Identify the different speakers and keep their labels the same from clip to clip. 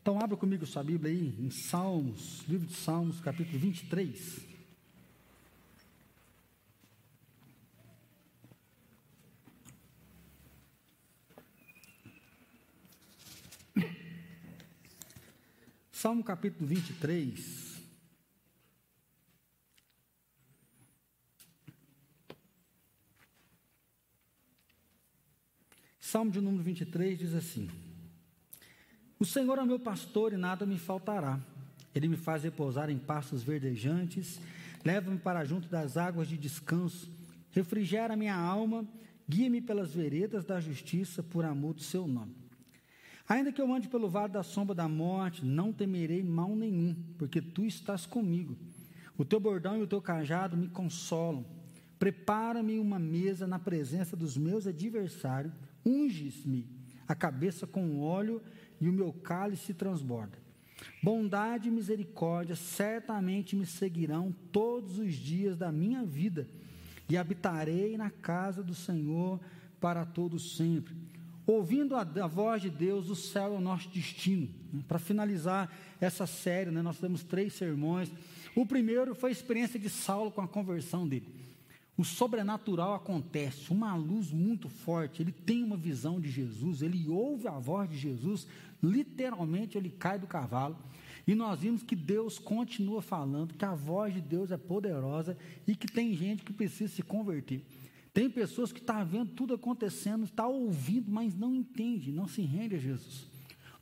Speaker 1: Então, abra comigo sua Bíblia aí, em Salmos, livro de Salmos, capítulo 23. Salmo capítulo 23. Salmo de número 23 diz assim: O Senhor é meu pastor e nada me faltará. Ele me faz repousar em pastos verdejantes, leva-me para junto das águas de descanso, refrigera minha alma, guia-me pelas veredas da justiça por amor do seu nome. Ainda que eu ande pelo vale da sombra da morte, não temerei mal nenhum, porque tu estás comigo. O teu bordão e o teu cajado me consolam. Prepara-me uma mesa na presença dos meus adversários, unges-me a cabeça com óleo e o meu cálice transborda. Bondade e misericórdia certamente me seguirão todos os dias da minha vida, e habitarei na casa do Senhor para todo sempre. Ouvindo a, a, voz de Deus, o céu é o nosso destino. Para finalizar essa série, né, nós temos três sermões. O primeiro foi a experiência de Saulo com a conversão dele. O sobrenatural acontece, uma luz muito forte. Ele tem uma visão de Jesus, ele ouve a voz de Jesus, literalmente ele cai do cavalo. E nós vimos que Deus continua falando, que a voz de Deus é poderosa e que tem gente que precisa se converter. Tem pessoas que estão tá vendo tudo acontecendo, está ouvindo, mas não entende, não se rende a Jesus.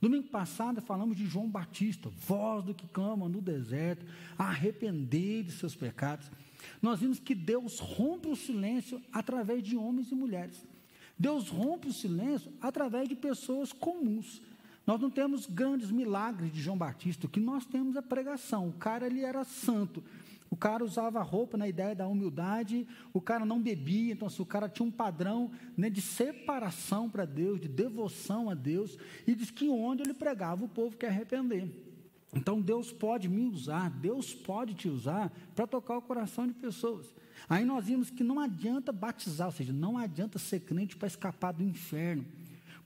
Speaker 1: Domingo passado falamos de João Batista, voz do que clama no deserto, arrepender de seus pecados. Nós vimos que Deus rompe o silêncio através de homens e mulheres. Deus rompe o silêncio através de pessoas comuns. Nós não temos grandes milagres de João Batista, o que nós temos é pregação. O cara ele era santo, o cara usava roupa na ideia da humildade, o cara não bebia, então assim, o cara tinha um padrão né, de separação para Deus, de devoção a Deus, e diz que onde ele pregava o povo quer arrepender. Então Deus pode me usar, Deus pode te usar para tocar o coração de pessoas. Aí nós vimos que não adianta batizar, ou seja, não adianta ser crente para escapar do inferno.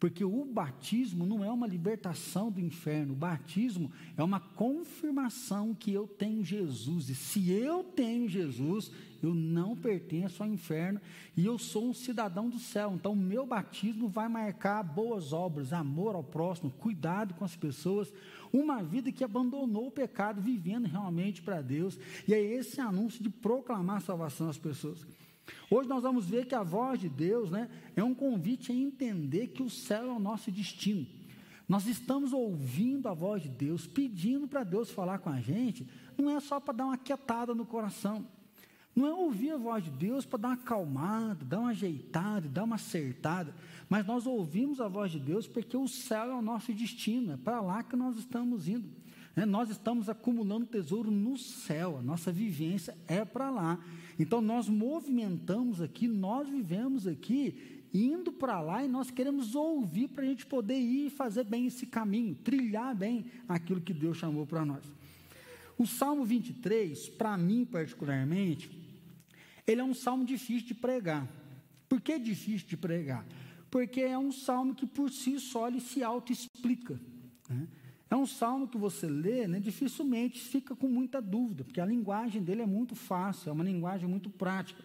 Speaker 1: Porque o batismo não é uma libertação do inferno, o batismo é uma confirmação que eu tenho Jesus. E se eu tenho Jesus, eu não pertenço ao inferno e eu sou um cidadão do céu. Então, o meu batismo vai marcar boas obras, amor ao próximo, cuidado com as pessoas, uma vida que abandonou o pecado, vivendo realmente para Deus. E é esse anúncio de proclamar salvação às pessoas. Hoje nós vamos ver que a voz de Deus né, é um convite a entender que o céu é o nosso destino. Nós estamos ouvindo a voz de Deus, pedindo para Deus falar com a gente, não é só para dar uma quietada no coração. Não é ouvir a voz de Deus para dar uma acalmada, dar uma ajeitada, dar uma acertada, mas nós ouvimos a voz de Deus porque o céu é o nosso destino, é para lá que nós estamos indo. É, nós estamos acumulando tesouro no céu, a nossa vivência é para lá. Então nós movimentamos aqui, nós vivemos aqui, indo para lá e nós queremos ouvir para a gente poder ir e fazer bem esse caminho, trilhar bem aquilo que Deus chamou para nós. O Salmo 23, para mim particularmente, ele é um salmo difícil de pregar. Por que difícil de pregar? Porque é um salmo que por si só ele se auto-explica. Né? É um salmo que você lê, né, dificilmente fica com muita dúvida, porque a linguagem dele é muito fácil, é uma linguagem muito prática.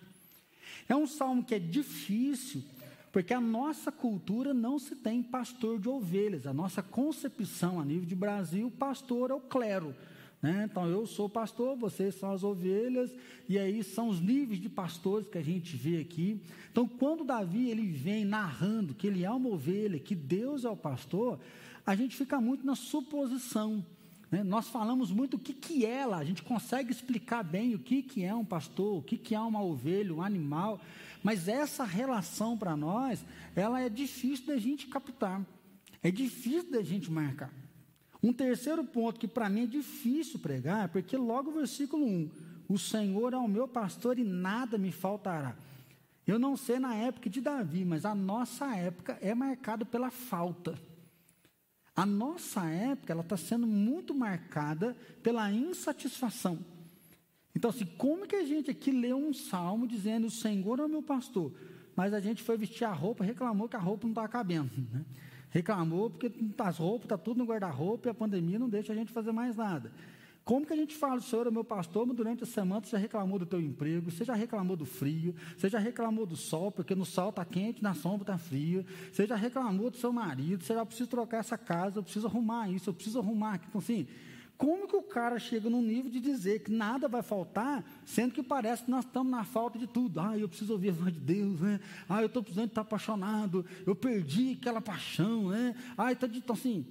Speaker 1: É um salmo que é difícil, porque a nossa cultura não se tem pastor de ovelhas. A nossa concepção a nível de Brasil, pastor é o clero. Né? Então eu sou pastor, vocês são as ovelhas, e aí são os níveis de pastores que a gente vê aqui. Então, quando Davi ele vem narrando que ele é uma ovelha, que Deus é o pastor, a gente fica muito na suposição. Né? Nós falamos muito o que, que é lá, a gente consegue explicar bem o que, que é um pastor, o que, que é uma ovelha, um animal, mas essa relação para nós, ela é difícil da gente captar, é difícil da gente marcar. Um terceiro ponto que para mim é difícil pregar, porque logo o versículo 1, o Senhor é o meu pastor e nada me faltará. Eu não sei na época de Davi, mas a nossa época é marcada pela falta. A nossa época ela está sendo muito marcada pela insatisfação. Então, assim, como que a gente aqui lê um salmo dizendo o Senhor é o meu pastor, mas a gente foi vestir a roupa, reclamou que a roupa não estava cabendo. Né? Reclamou porque as roupas, está tudo no guarda-roupa e a pandemia não deixa a gente fazer mais nada. Como que a gente fala, o Senhor é meu pastor, mas durante a semana você já reclamou do teu emprego, você já reclamou do frio, você já reclamou do sol, porque no sol está quente, na sombra está frio, você já reclamou do seu marido, você já precisa trocar essa casa, eu preciso arrumar isso, eu preciso arrumar aquilo. Então, assim, como que o cara chega num nível de dizer que nada vai faltar, sendo que parece que nós estamos na falta de tudo? Ah, eu preciso ouvir a voz de Deus, né? Ah, eu estou precisando estar apaixonado, eu perdi aquela paixão, né? Ah, então, então assim,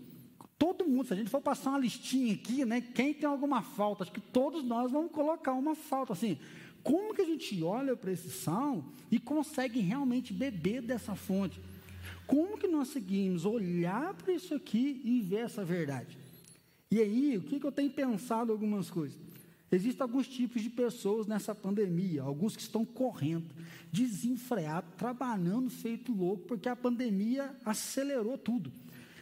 Speaker 1: Todo mundo, se a gente for passar uma listinha aqui, né? Quem tem alguma falta? Acho que todos nós vamos colocar uma falta. Assim, como que a gente olha para esse salmo e consegue realmente beber dessa fonte? Como que nós seguimos olhar para isso aqui e ver essa verdade? E aí, o que, que eu tenho pensado algumas coisas? Existem alguns tipos de pessoas nessa pandemia, alguns que estão correndo, desenfreados, trabalhando feito louco, porque a pandemia acelerou tudo.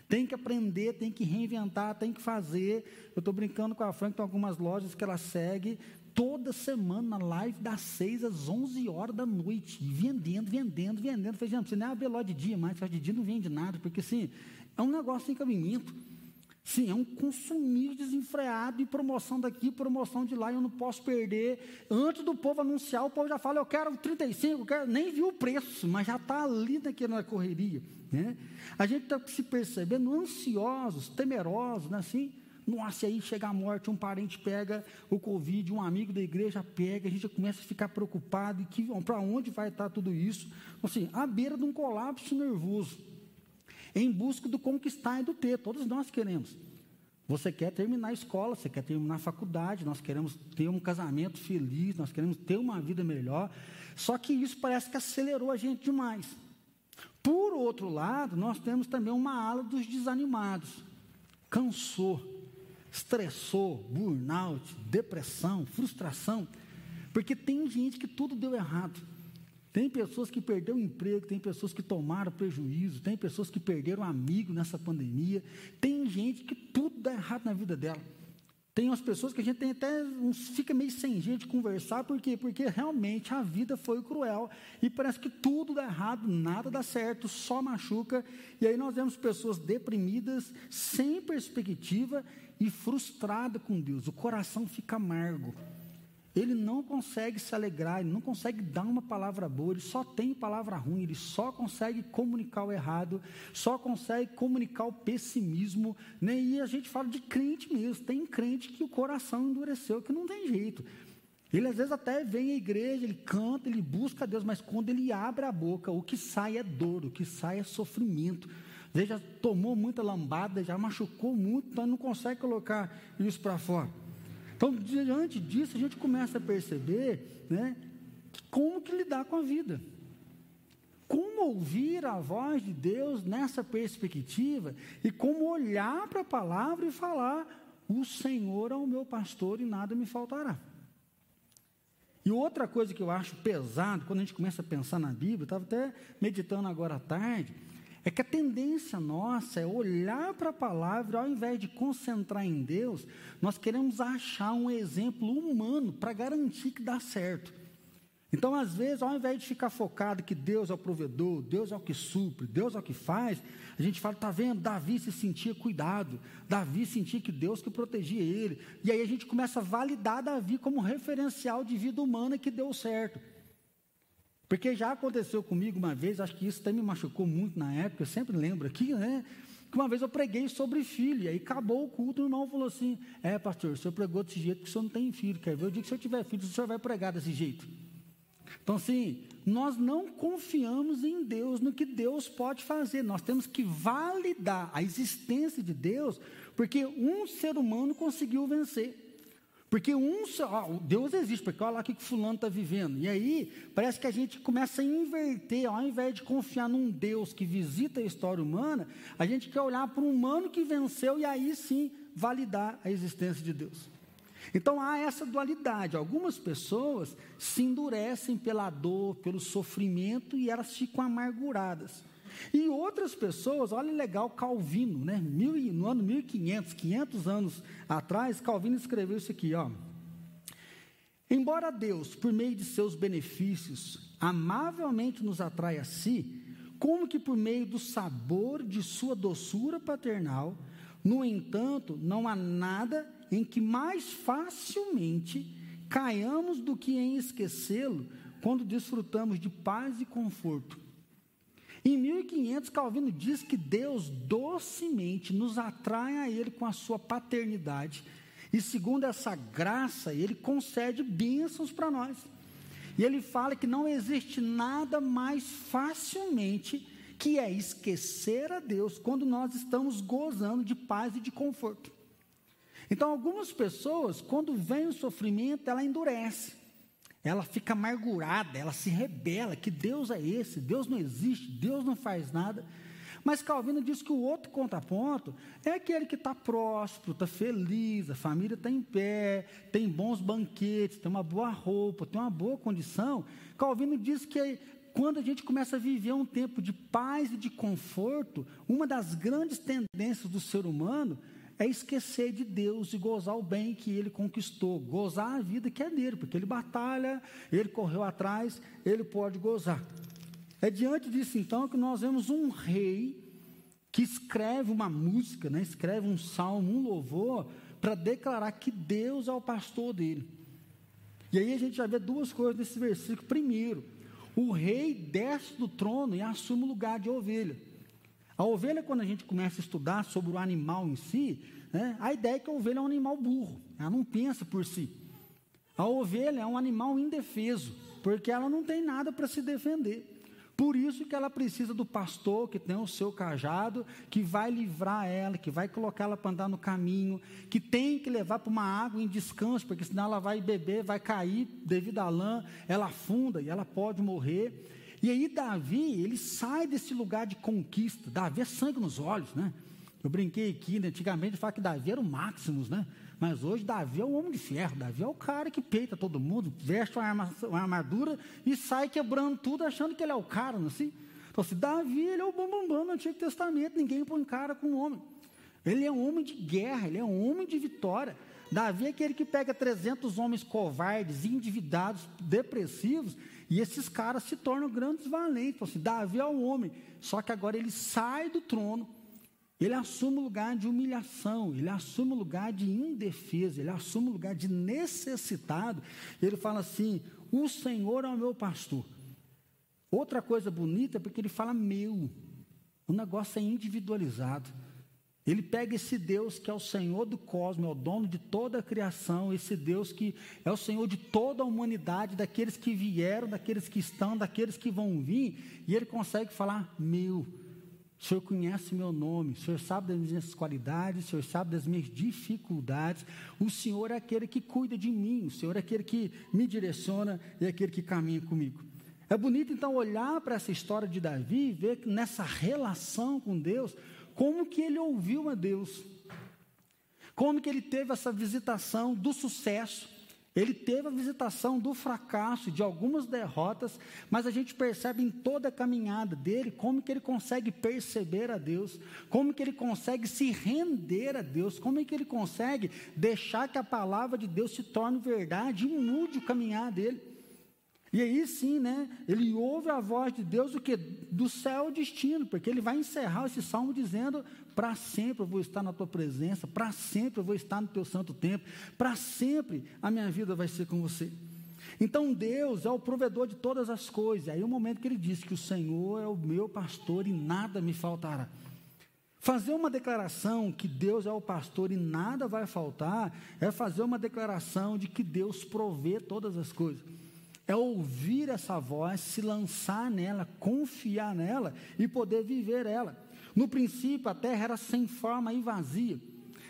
Speaker 1: Tem que aprender, tem que reinventar, tem que fazer. Eu estou brincando com a Frank, tem algumas lojas que ela segue toda semana na live das 6 às 11 horas da noite, vendendo, vendendo, vendendo. Falei, gente, você nem abre loja de dia mais, de dia não vende nada, porque assim, é um negócio sem cabimento. Sim, é um consumir desenfreado e promoção daqui, promoção de lá, eu não posso perder. Antes do povo anunciar, o povo já fala, eu quero 35, eu quero, nem viu o preço, mas já está ali naquela correria. Né? A gente está se percebendo ansiosos, temerosos, né? assim, nossa, aí chega a morte, um parente pega o Covid, um amigo da igreja pega, a gente começa a ficar preocupado, e que para onde vai estar tudo isso? Assim, à beira de um colapso nervoso, em busca do conquistar e do ter, todos nós queremos. Você quer terminar a escola, você quer terminar a faculdade, nós queremos ter um casamento feliz, nós queremos ter uma vida melhor, só que isso parece que acelerou a gente demais. Por outro lado, nós temos também uma ala dos desanimados. Cansou, estressou, burnout, depressão, frustração. Porque tem gente que tudo deu errado. Tem pessoas que perderam emprego, tem pessoas que tomaram prejuízo, tem pessoas que perderam amigo nessa pandemia, tem gente que tudo dá errado na vida dela. Tem umas pessoas que a gente tem até uns, fica meio sem gente conversar, por quê? Porque realmente a vida foi cruel e parece que tudo dá errado, nada dá certo, só machuca. E aí nós vemos pessoas deprimidas, sem perspectiva e frustradas com Deus. O coração fica amargo. Ele não consegue se alegrar, ele não consegue dar uma palavra boa, ele só tem palavra ruim, ele só consegue comunicar o errado, só consegue comunicar o pessimismo. Né? E a gente fala de crente mesmo, tem crente que o coração endureceu, que não tem jeito. Ele às vezes até vem à igreja, ele canta, ele busca a Deus, mas quando ele abre a boca, o que sai é dor, o que sai é sofrimento. Ele já tomou muita lambada, já machucou muito, então não consegue colocar isso para fora. Então, diante disso, a gente começa a perceber né, como que lidar com a vida. Como ouvir a voz de Deus nessa perspectiva e como olhar para a palavra e falar: O Senhor é o meu pastor e nada me faltará. E outra coisa que eu acho pesado, quando a gente começa a pensar na Bíblia, estava até meditando agora à tarde, é que a tendência nossa é olhar para a palavra, ao invés de concentrar em Deus, nós queremos achar um exemplo humano para garantir que dá certo. Então, às vezes, ao invés de ficar focado que Deus é o provedor, Deus é o que supre, Deus é o que faz, a gente fala, está vendo? Davi se sentia cuidado, Davi sentia que Deus que protegia ele. E aí a gente começa a validar Davi como referencial de vida humana que deu certo. Porque já aconteceu comigo uma vez, acho que isso até me machucou muito na época, eu sempre lembro aqui, né? Que uma vez eu preguei sobre filho, e aí acabou o culto, o irmão falou assim: É, pastor, o senhor pregou desse jeito porque o senhor não tem filho. Quer ver? Eu digo que se eu tiver filho, o senhor vai pregar desse jeito. Então, assim, nós não confiamos em Deus, no que Deus pode fazer. Nós temos que validar a existência de Deus, porque um ser humano conseguiu vencer. Porque um só, Deus existe, porque olha lá o que fulano está vivendo. E aí, parece que a gente começa a inverter, ao invés de confiar num Deus que visita a história humana, a gente quer olhar para um humano que venceu e aí sim validar a existência de Deus. Então há essa dualidade. Algumas pessoas se endurecem pela dor, pelo sofrimento e elas ficam amarguradas. E outras pessoas, olha legal, Calvino, né? Mil, no ano 1500, 500 anos atrás, Calvino escreveu isso aqui, ó. Embora Deus, por meio de seus benefícios, amavelmente nos atrai a si, como que por meio do sabor de sua doçura paternal, no entanto, não há nada em que mais facilmente caiamos do que em esquecê-lo quando desfrutamos de paz e conforto. Em 1500, Calvino diz que Deus docemente nos atrai a Ele com a sua paternidade. E segundo essa graça, Ele concede bênçãos para nós. E ele fala que não existe nada mais facilmente que é esquecer a Deus quando nós estamos gozando de paz e de conforto. Então, algumas pessoas, quando vem o sofrimento, ela endurece, ela fica amargurada, ela se rebela: que Deus é esse? Deus não existe, Deus não faz nada. Mas Calvino diz que o outro contraponto é aquele que está próspero, está feliz, a família está em pé, tem bons banquetes, tem uma boa roupa, tem uma boa condição. Calvino diz que quando a gente começa a viver um tempo de paz e de conforto, uma das grandes tendências do ser humano é esquecer de Deus e gozar o bem que ele conquistou, gozar a vida que é dele, porque ele batalha, ele correu atrás, ele pode gozar. É diante disso, então, que nós vemos um rei que escreve uma música, né, escreve um salmo, um louvor, para declarar que Deus é o pastor dele. E aí a gente já vê duas coisas nesse versículo. Primeiro, o rei desce do trono e assume o lugar de ovelha. A ovelha, quando a gente começa a estudar sobre o animal em si, né, a ideia é que a ovelha é um animal burro, ela não pensa por si. A ovelha é um animal indefeso, porque ela não tem nada para se defender. Por isso que ela precisa do pastor que tem o seu cajado, que vai livrar ela, que vai colocá-la para andar no caminho, que tem que levar para uma água em descanso, porque senão ela vai beber, vai cair devido à lã, ela afunda e ela pode morrer. E aí Davi, ele sai desse lugar de conquista. Davi é sangue nos olhos, né? Eu brinquei aqui, né? antigamente, falava que Davi era o Maximus, né? Mas hoje Davi é o homem de ferro, Davi é o cara que peita todo mundo, veste uma, arma, uma armadura e sai quebrando tudo, achando que ele é o cara, não é assim? Então, assim, Davi, ele é o bambambam bam, bam no Antigo Testamento, ninguém põe cara com um homem. Ele é um homem de guerra, ele é um homem de vitória. Davi é aquele que pega 300 homens covardes, endividados, depressivos, e esses caras se tornam grandes valentes. Assim, Davi é um homem, só que agora ele sai do trono, ele assume o lugar de humilhação, ele assume o lugar de indefesa, ele assume o lugar de necessitado. Ele fala assim: O Senhor é o meu pastor. Outra coisa bonita é porque ele fala meu. O negócio é individualizado. Ele pega esse Deus que é o Senhor do cosmos, é o dono de toda a criação, esse Deus que é o Senhor de toda a humanidade, daqueles que vieram, daqueles que estão, daqueles que vão vir, e ele consegue falar meu. O Senhor conhece meu nome, o Senhor sabe das minhas qualidades, o Senhor sabe das minhas dificuldades. O Senhor é aquele que cuida de mim, o Senhor é aquele que me direciona e é aquele que caminha comigo. É bonito então olhar para essa história de Davi e ver que nessa relação com Deus, como que ele ouviu a Deus, como que ele teve essa visitação do sucesso, ele teve a visitação do fracasso, de algumas derrotas, mas a gente percebe em toda a caminhada dele como que ele consegue perceber a Deus, como que ele consegue se render a Deus, como que ele consegue deixar que a palavra de Deus se torne verdade e mude o caminhar dele. E aí sim, né? Ele ouve a voz de Deus, o que? Do céu ao destino, porque ele vai encerrar esse salmo dizendo: para sempre eu vou estar na tua presença, para sempre eu vou estar no teu santo tempo, para sempre a minha vida vai ser com você. Então Deus é o provedor de todas as coisas. Aí o momento que ele diz que o Senhor é o meu pastor e nada me faltará. Fazer uma declaração que Deus é o pastor e nada vai faltar, é fazer uma declaração de que Deus provê todas as coisas é ouvir essa voz, se lançar nela, confiar nela e poder viver ela. No princípio, a terra era sem forma e vazia.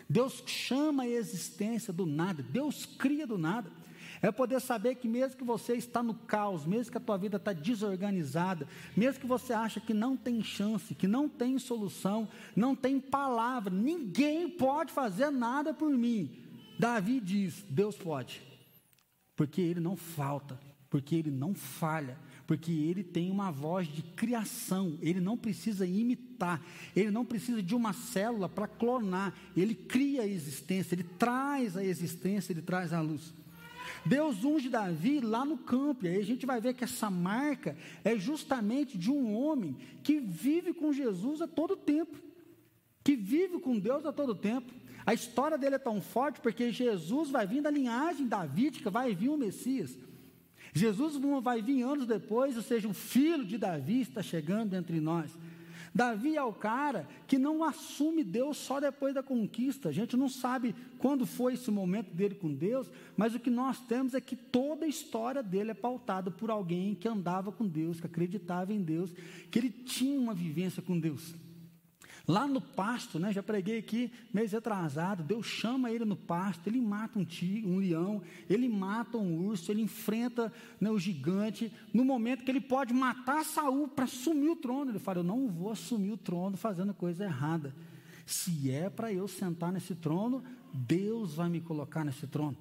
Speaker 1: Deus chama a existência do nada, Deus cria do nada. É poder saber que mesmo que você está no caos, mesmo que a tua vida está desorganizada, mesmo que você acha que não tem chance, que não tem solução, não tem palavra, ninguém pode fazer nada por mim. Davi diz: Deus pode, porque Ele não falta, porque ele não falha, porque ele tem uma voz de criação, ele não precisa imitar, ele não precisa de uma célula para clonar, ele cria a existência, ele traz a existência, ele traz a luz. Deus unge Davi lá no campo, e aí a gente vai ver que essa marca é justamente de um homem que vive com Jesus a todo tempo, que vive com Deus a todo tempo. A história dele é tão forte porque Jesus vai vir da linhagem davídica, vai vir o Messias. Jesus vai vir anos depois, ou seja, o filho de Davi está chegando entre nós. Davi é o cara que não assume Deus só depois da conquista. A gente não sabe quando foi esse momento dele com Deus, mas o que nós temos é que toda a história dele é pautada por alguém que andava com Deus, que acreditava em Deus, que ele tinha uma vivência com Deus. Lá no pasto, né, já preguei aqui, mês retrasado, Deus chama ele no pasto, ele mata um tigre, um leão, ele mata um urso, ele enfrenta né, o gigante, no momento que ele pode matar Saul para assumir o trono, ele fala, eu não vou assumir o trono fazendo coisa errada, se é para eu sentar nesse trono, Deus vai me colocar nesse trono,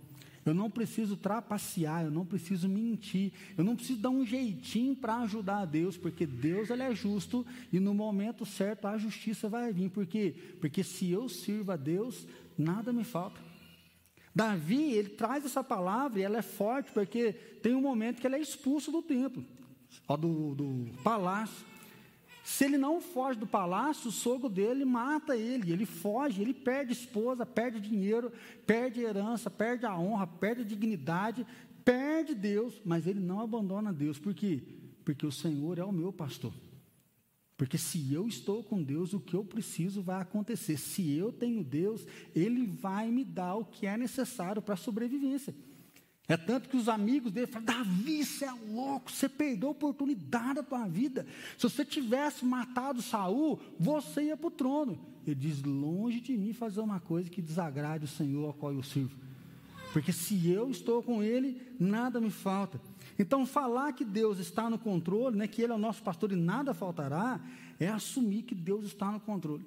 Speaker 1: eu não preciso trapacear, eu não preciso mentir, eu não preciso dar um jeitinho para ajudar a Deus, porque Deus ele é justo e no momento certo a justiça vai vir. Por quê? Porque se eu sirvo a Deus, nada me falta. Davi, ele traz essa palavra e ela é forte, porque tem um momento que ele é expulso do templo, do, do palácio. Se ele não foge do palácio, o sogro dele mata ele. Ele foge, ele perde esposa, perde dinheiro, perde herança, perde a honra, perde a dignidade, perde Deus, mas ele não abandona Deus. Por quê? Porque o Senhor é o meu pastor. Porque se eu estou com Deus, o que eu preciso vai acontecer. Se eu tenho Deus, Ele vai me dar o que é necessário para a sobrevivência. É tanto que os amigos dele falam: Davi, você é louco, você perdeu a oportunidade da tua vida. Se você tivesse matado Saul, você ia para o trono. Ele diz: longe de mim fazer uma coisa que desagrade o Senhor ao qual eu sirvo. Porque se eu estou com ele, nada me falta. Então, falar que Deus está no controle, né, que Ele é o nosso pastor e nada faltará, é assumir que Deus está no controle.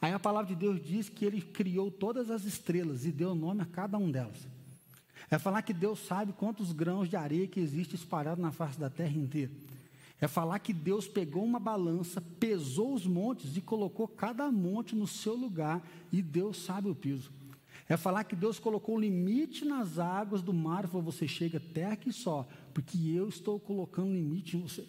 Speaker 1: Aí a palavra de Deus diz que Ele criou todas as estrelas e deu nome a cada um delas. É falar que Deus sabe quantos grãos de areia que existe espalhado na face da terra inteira. É falar que Deus pegou uma balança, pesou os montes e colocou cada monte no seu lugar e Deus sabe o piso. É falar que Deus colocou limite nas águas do mar e falou: você chega até aqui só, porque eu estou colocando limite em você.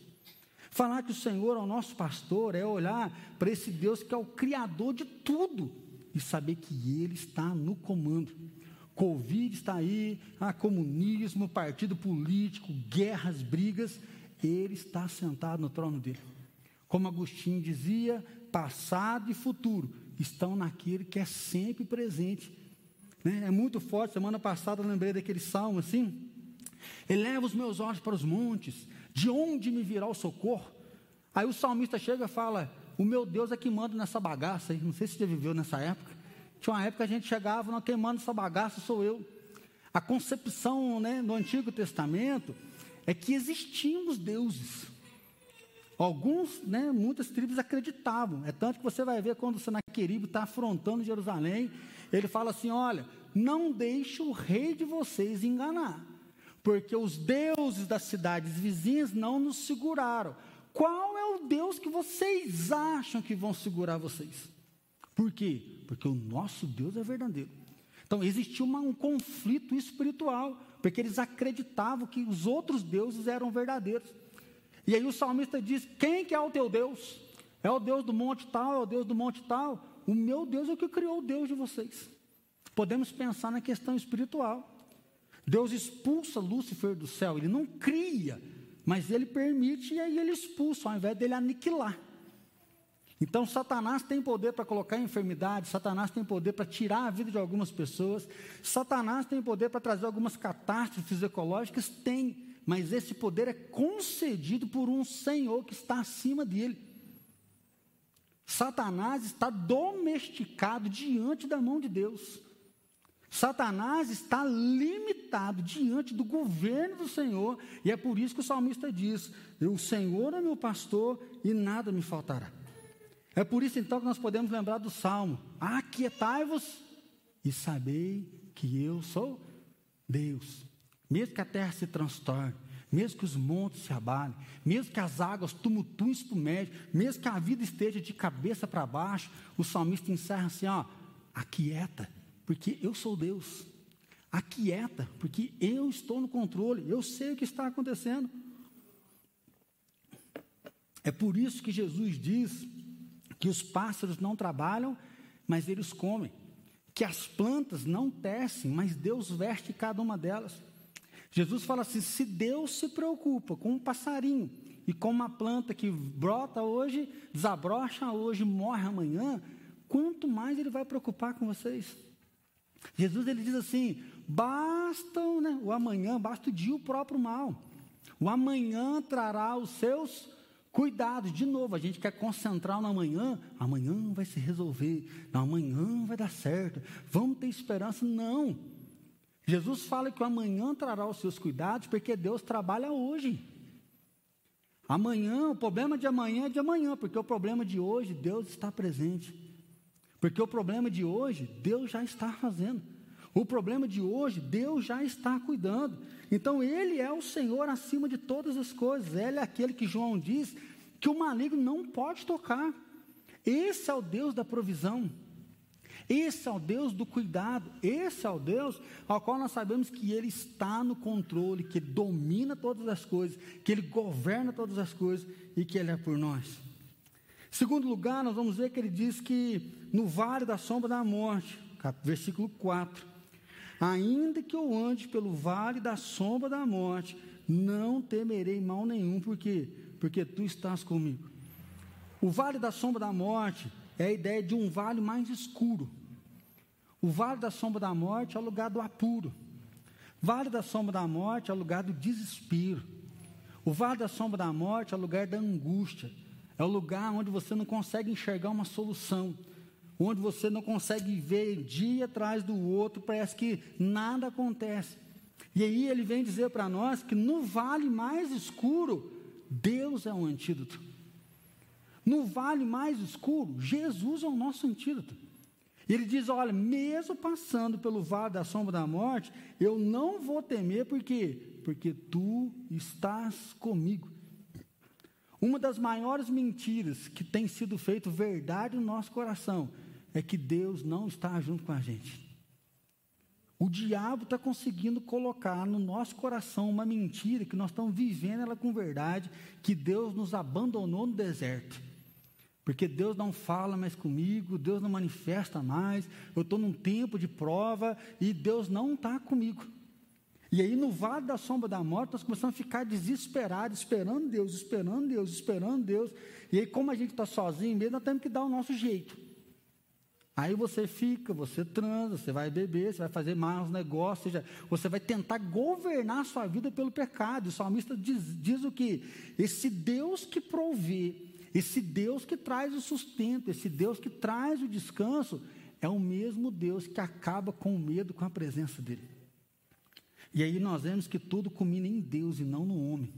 Speaker 1: Falar que o Senhor é o nosso pastor é olhar para esse Deus que é o Criador de tudo e saber que Ele está no comando. Covid está aí, ah, comunismo, partido político, guerras, brigas, ele está sentado no trono dele. Como Agostinho dizia, passado e futuro estão naquele que é sempre presente. Né? É muito forte. Semana passada eu lembrei daquele salmo assim: Eleva os meus olhos para os montes, de onde me virá o socorro? Aí o salmista chega e fala: O meu Deus é que manda nessa bagaça. Não sei se você viveu nessa época. Tinha uma época que a gente chegava, não queimando essa bagaça, sou eu. A concepção né, no Antigo Testamento é que existiam os deuses. Alguns, né, muitas tribos acreditavam. É tanto que você vai ver quando o Senaqueribe está afrontando Jerusalém, ele fala assim: olha, não deixe o rei de vocês enganar, porque os deuses das cidades vizinhas não nos seguraram. Qual é o Deus que vocês acham que vão segurar vocês? Por quê? Porque o nosso Deus é verdadeiro. Então existia uma, um conflito espiritual, porque eles acreditavam que os outros deuses eram verdadeiros. E aí o salmista diz: Quem que é o teu Deus? É o Deus do monte tal, é o Deus do monte tal. O meu Deus é o que criou o Deus de vocês. Podemos pensar na questão espiritual. Deus expulsa Lúcifer do céu, ele não cria, mas ele permite e aí ele expulsa, ao invés dele aniquilar. Então, Satanás tem poder para colocar enfermidade, Satanás tem poder para tirar a vida de algumas pessoas, Satanás tem poder para trazer algumas catástrofes ecológicas, tem, mas esse poder é concedido por um Senhor que está acima dele. Satanás está domesticado diante da mão de Deus. Satanás está limitado diante do governo do Senhor, e é por isso que o salmista diz: O Senhor é meu pastor e nada me faltará. É por isso então que nós podemos lembrar do salmo: Aquietai-vos e sabei que eu sou Deus. Mesmo que a terra se transtorne, mesmo que os montes se abalem, mesmo que as águas tumultuem espumegem, mesmo que a vida esteja de cabeça para baixo, o salmista encerra assim: ó, aquieta, porque eu sou Deus. aquieta, porque eu estou no controle, eu sei o que está acontecendo. É por isso que Jesus diz que os pássaros não trabalham, mas eles comem. Que as plantas não tecem, mas Deus veste cada uma delas. Jesus fala assim: se Deus se preocupa com um passarinho e com uma planta que brota hoje, desabrocha hoje, morre amanhã, quanto mais Ele vai preocupar com vocês. Jesus ele diz assim: basta né, o amanhã, basta o dia o próprio mal. O amanhã trará os seus Cuidado, de novo, a gente quer concentrar no amanhã, amanhã vai se resolver, amanhã vai dar certo, vamos ter esperança. Não. Jesus fala que o amanhã trará os seus cuidados, porque Deus trabalha hoje. Amanhã, o problema de amanhã é de amanhã, porque o problema de hoje, Deus está presente. Porque o problema de hoje, Deus já está fazendo. O problema de hoje, Deus já está cuidando. Então, Ele é o Senhor acima de todas as coisas. Ele é aquele que João diz que o maligno não pode tocar. Esse é o Deus da provisão. Esse é o Deus do cuidado. Esse é o Deus ao qual nós sabemos que Ele está no controle, que Ele domina todas as coisas, que Ele governa todas as coisas e que Ele é por nós. Segundo lugar, nós vamos ver que Ele diz que no vale da sombra da morte, versículo 4, Ainda que eu ande pelo vale da sombra da morte, não temerei mal nenhum, porque porque tu estás comigo. O vale da sombra da morte é a ideia de um vale mais escuro. O vale da sombra da morte é o lugar do apuro. Vale da sombra da morte é o lugar do desespero. O vale da sombra da morte é o lugar da angústia. É o lugar onde você não consegue enxergar uma solução onde você não consegue ver dia atrás do outro, parece que nada acontece. E aí ele vem dizer para nós que no vale mais escuro, Deus é um antídoto. No vale mais escuro, Jesus é o nosso antídoto. Ele diz: Olha, mesmo passando pelo vale da sombra da morte, eu não vou temer, por quê? Porque tu estás comigo. Uma das maiores mentiras que tem sido feito verdade no nosso coração é que Deus não está junto com a gente. O diabo está conseguindo colocar no nosso coração uma mentira que nós estamos vivendo ela com verdade, que Deus nos abandonou no deserto. Porque Deus não fala mais comigo, Deus não manifesta mais, eu estou num tempo de prova e Deus não está comigo. E aí, no vale da sombra da morte, nós começamos a ficar desesperados, esperando Deus, esperando Deus, esperando Deus. E aí, como a gente está sozinho mesmo, nós temos que dar o nosso jeito. Aí você fica, você transa, você vai beber, você vai fazer maus negócios, seja, você vai tentar governar a sua vida pelo pecado. O salmista diz, diz o que? Esse Deus que provê, esse Deus que traz o sustento, esse Deus que traz o descanso, é o mesmo Deus que acaba com o medo com a presença dele. E aí nós vemos que tudo culmina em Deus e não no homem.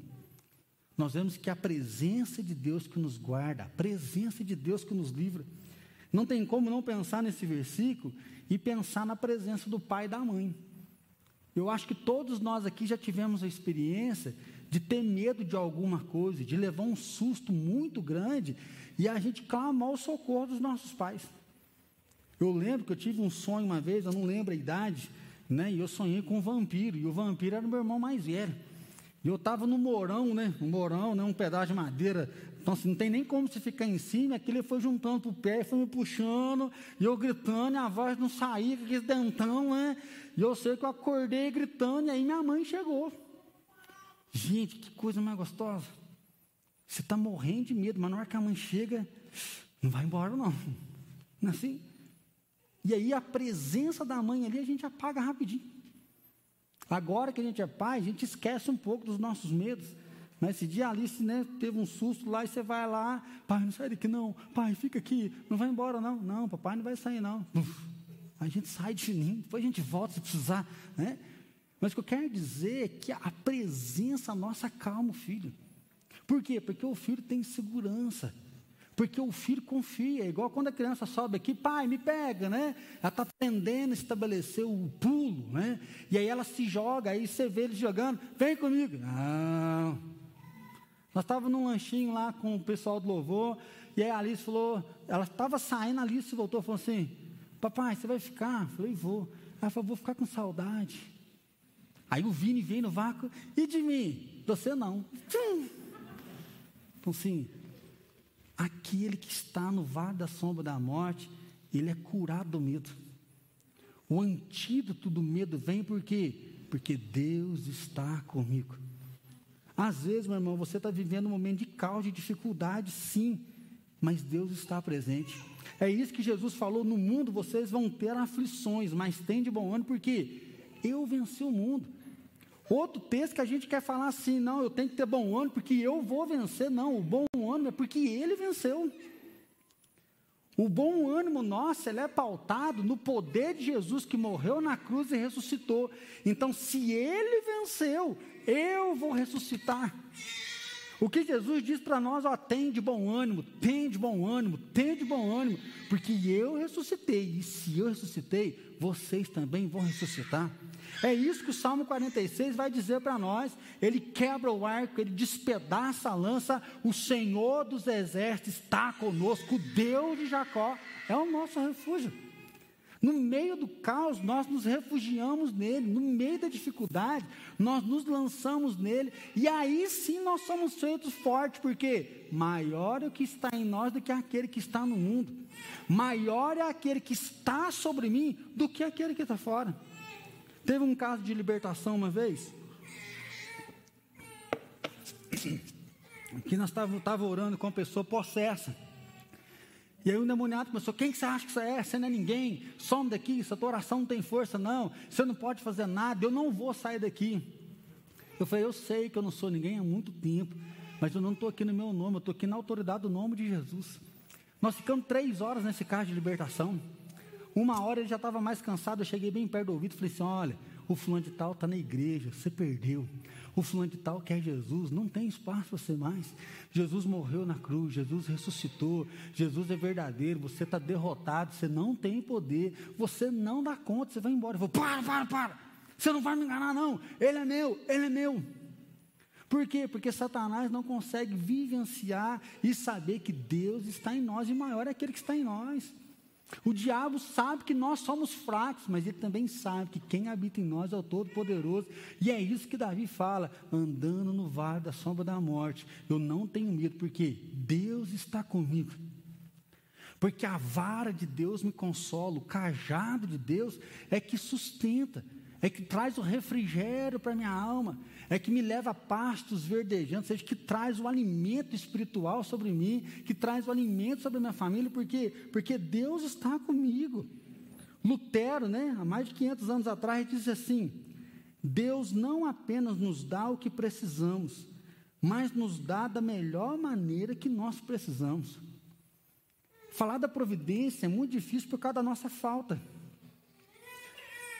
Speaker 1: Nós vemos que a presença de Deus que nos guarda, a presença de Deus que nos livra. Não tem como não pensar nesse versículo e pensar na presença do pai e da mãe. Eu acho que todos nós aqui já tivemos a experiência de ter medo de alguma coisa, de levar um susto muito grande e a gente clamar o socorro dos nossos pais. Eu lembro que eu tive um sonho uma vez, eu não lembro a idade, né? E eu sonhei com um vampiro, e o vampiro era o meu irmão mais velho. E eu estava no morão, né? Um morão, né? um pedaço de madeira então, assim, não tem nem como você ficar em cima. Aquilo foi juntando para o pé, foi me puxando, e eu gritando, e a voz não saía, com aquele dentão, né? E eu sei que eu acordei gritando, e aí minha mãe chegou. Gente, que coisa mais gostosa. Você está morrendo de medo, mas na hora que a mãe chega, não vai embora, não. Não é assim? E aí a presença da mãe ali a gente apaga rapidinho. Agora que a gente é pai, a gente esquece um pouco dos nossos medos. Mas esse dia Alice né, teve um susto lá e você vai lá, pai, não sai daqui não, pai, fica aqui, não vai embora não. Não, papai não vai sair não. A gente sai de fininho, depois a gente volta se precisar. Né? Mas o que eu quero dizer é que a presença nossa calma o filho. Por quê? Porque o filho tem segurança. Porque o filho confia, é igual quando a criança sobe aqui, pai, me pega, né? Ela está aprendendo a estabelecer o pulo, né? E aí ela se joga, aí você vê ele jogando, vem comigo. Não, nós estávamos num lanchinho lá com o pessoal do louvor, e aí a Alice falou, ela estava saindo, a Alice voltou e falou assim: Papai, você vai ficar? Eu falei, vou. Ela falou, vou ficar com saudade. Aí o Vini vem no vácuo, e de mim? Você não. Então, sim, aquele que está no vale da sombra da morte, ele é curado do medo. O antídoto do medo vem por quê? Porque Deus está comigo. Às vezes, meu irmão, você está vivendo um momento de caos, de dificuldade, sim, mas Deus está presente. É isso que Jesus falou: no mundo vocês vão ter aflições, mas tem de bom ânimo, porque eu venci o mundo. Outro texto que a gente quer falar assim: não, eu tenho que ter bom ânimo, porque eu vou vencer. Não, o bom ânimo é porque ele venceu. O bom ânimo nosso, ele é pautado no poder de Jesus que morreu na cruz e ressuscitou. Então, se ele venceu, eu vou ressuscitar. O que Jesus diz para nós, ó, tem de bom ânimo, tem de bom ânimo, tem de bom ânimo, porque eu ressuscitei, e se eu ressuscitei, vocês também vão ressuscitar. É isso que o Salmo 46 vai dizer para nós. Ele quebra o arco, ele despedaça a lança. O Senhor dos exércitos está conosco, o Deus de Jacó é o nosso refúgio. No meio do caos, nós nos refugiamos nele, no meio da dificuldade, nós nos lançamos nele, e aí sim nós somos feitos fortes, porque maior é o que está em nós do que aquele que está no mundo, maior é aquele que está sobre mim do que aquele que está fora. Teve um caso de libertação uma vez, que nós estávamos orando com uma pessoa possessa. E aí o endemoniado começou, quem que você acha que você é? Você não é ninguém, some daqui, essa tua oração não tem força não, você não pode fazer nada, eu não vou sair daqui. Eu falei, eu sei que eu não sou ninguém há muito tempo, mas eu não estou aqui no meu nome, eu estou aqui na autoridade do nome de Jesus. Nós ficamos três horas nesse caso de libertação. Uma hora ele já estava mais cansado, eu cheguei bem perto do ouvido e falei assim: olha, o fulano de tal está na igreja, você perdeu. O fulano de tal quer Jesus, não tem espaço para você mais. Jesus morreu na cruz, Jesus ressuscitou, Jesus é verdadeiro, você está derrotado, você não tem poder, você não dá conta, você vai embora. Eu vou, para, para, para, você não vai me enganar, não. Ele é meu, ele é meu. Por quê? Porque Satanás não consegue vivenciar e saber que Deus está em nós e maior é aquele que está em nós. O diabo sabe que nós somos fracos, mas ele também sabe que quem habita em nós é o Todo-Poderoso. E é isso que Davi fala: andando no vale da sombra da morte, eu não tenho medo, porque Deus está comigo. Porque a vara de Deus me consola, o cajado de Deus é que sustenta é que traz o refrigério para minha alma, é que me leva a pastos verdejantes, seja, que traz o alimento espiritual sobre mim, que traz o alimento sobre a minha família, porque porque Deus está comigo. Lutero, né, há mais de 500 anos atrás, disse assim: Deus não apenas nos dá o que precisamos, mas nos dá da melhor maneira que nós precisamos. Falar da providência é muito difícil por causa da nossa falta.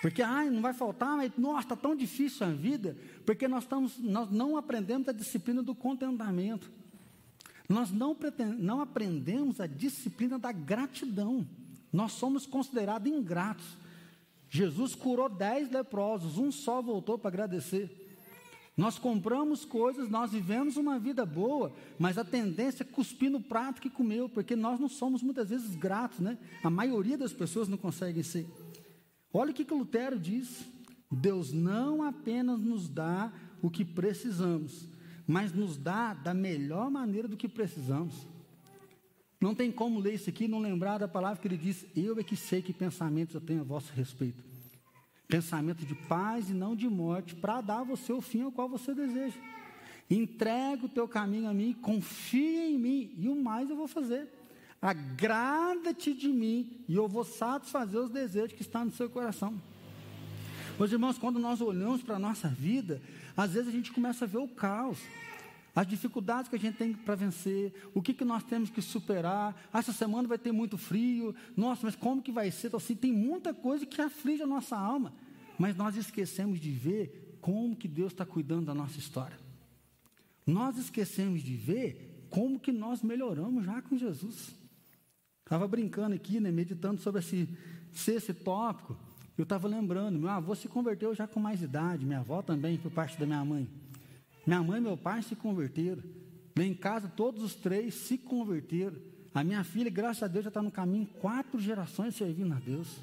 Speaker 1: Porque, ai, não vai faltar, mas, nossa, está tão difícil a vida, porque nós, estamos, nós não aprendemos a disciplina do contentamento. Nós não, não aprendemos a disciplina da gratidão. Nós somos considerados ingratos. Jesus curou dez leprosos, um só voltou para agradecer. Nós compramos coisas, nós vivemos uma vida boa, mas a tendência é cuspir no prato que comeu, porque nós não somos muitas vezes gratos, né? A maioria das pessoas não conseguem ser. Olha o que, que Lutero diz: Deus não apenas nos dá o que precisamos, mas nos dá da melhor maneira do que precisamos. Não tem como ler isso aqui e não lembrar da palavra que ele diz: Eu é que sei que pensamentos eu tenho a vosso respeito. Pensamento de paz e não de morte, para dar a você o fim ao qual você deseja. Entrega o teu caminho a mim, confia em mim, e o mais eu vou fazer. Agrada-te de mim e eu vou satisfazer os desejos que estão no seu coração. Meus irmãos, quando nós olhamos para a nossa vida, às vezes a gente começa a ver o caos, as dificuldades que a gente tem para vencer, o que, que nós temos que superar. Essa semana vai ter muito frio, nossa, mas como que vai ser? Então, assim, tem muita coisa que aflige a nossa alma, mas nós esquecemos de ver como que Deus está cuidando da nossa história. Nós esquecemos de ver como que nós melhoramos já com Jesus. Estava brincando aqui, né, meditando sobre esse, esse tópico. Eu estava lembrando, meu avô se converteu já com mais idade, minha avó também, por parte da minha mãe. Minha mãe e meu pai se converteram. Lá em casa, todos os três se converteram. A minha filha, graças a Deus, já está no caminho quatro gerações servindo a Deus.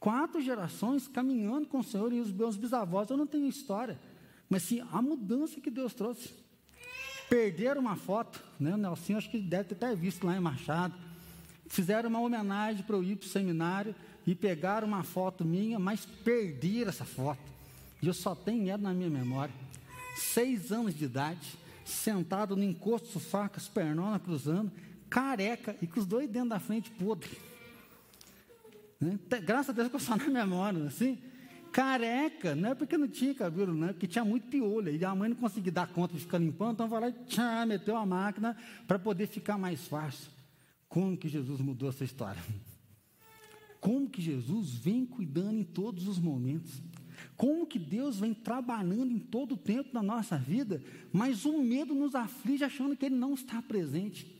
Speaker 1: Quatro gerações caminhando com o Senhor e os meus bisavós, eu não tenho história. Mas sim, a mudança que Deus trouxe. Perderam uma foto, né? O Nelson, acho que deve ter até visto lá em Machado. Fizeram uma homenagem para eu ir para o seminário e pegaram uma foto minha, mas perderam essa foto. E eu só tenho ela na minha memória. Seis anos de idade, sentado no encosto do sofá, com as pernonas cruzando, careca e com os dois dentro da frente podre. Né? Graças a Deus que eu só na memória, assim. Careca, não é porque não tinha cabelo, não é porque tinha muito piolho. E a mãe não conseguia dar conta de ficar limpando, então vai lá e tchá, meteu a máquina para poder ficar mais fácil. Como que Jesus mudou essa história? Como que Jesus vem cuidando em todos os momentos? Como que Deus vem trabalhando em todo o tempo na nossa vida, mas o medo nos aflige achando que Ele não está presente.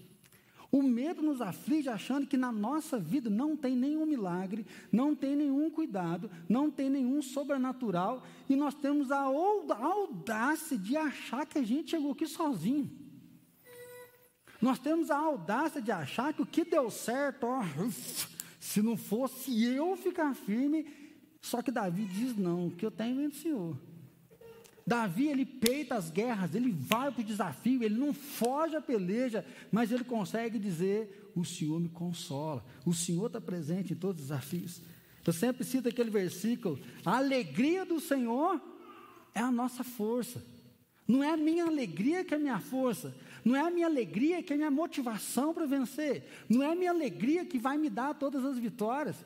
Speaker 1: O medo nos aflige achando que na nossa vida não tem nenhum milagre, não tem nenhum cuidado, não tem nenhum sobrenatural, e nós temos a audácia de achar que a gente chegou aqui sozinho. Nós temos a audácia de achar que o que deu certo, ó, se não fosse eu ficar firme, só que Davi diz: não, o que eu tenho vem do Senhor. Davi, ele peita as guerras, ele vai para o desafio, ele não foge à peleja, mas ele consegue dizer: O Senhor me consola, o Senhor está presente em todos os desafios. Eu sempre cito aquele versículo: a alegria do Senhor é a nossa força. Não é a minha alegria que é a minha força, não é a minha alegria que é a minha motivação para vencer, não é a minha alegria que vai me dar todas as vitórias.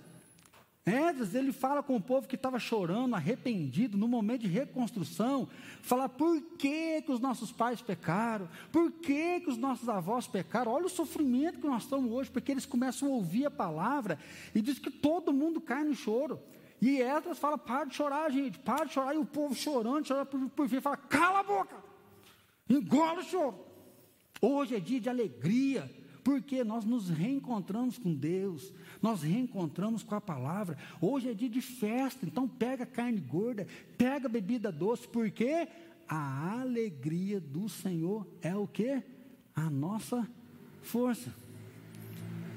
Speaker 1: Esdras, ele fala com o povo que estava chorando, arrependido, no momento de reconstrução, fala por que, que os nossos pais pecaram, por que, que os nossos avós pecaram, olha o sofrimento que nós estamos hoje, porque eles começam a ouvir a palavra, e diz que todo mundo cai no choro, e Esdras fala, para de chorar gente, para de chorar, e o povo chorando, chorando por, fim, fala, cala a boca, engole o choro, hoje é dia de alegria, porque nós nos reencontramos com Deus, nós reencontramos com a palavra. Hoje é dia de festa, então pega carne gorda, pega bebida doce, porque a alegria do Senhor é o que? A nossa força.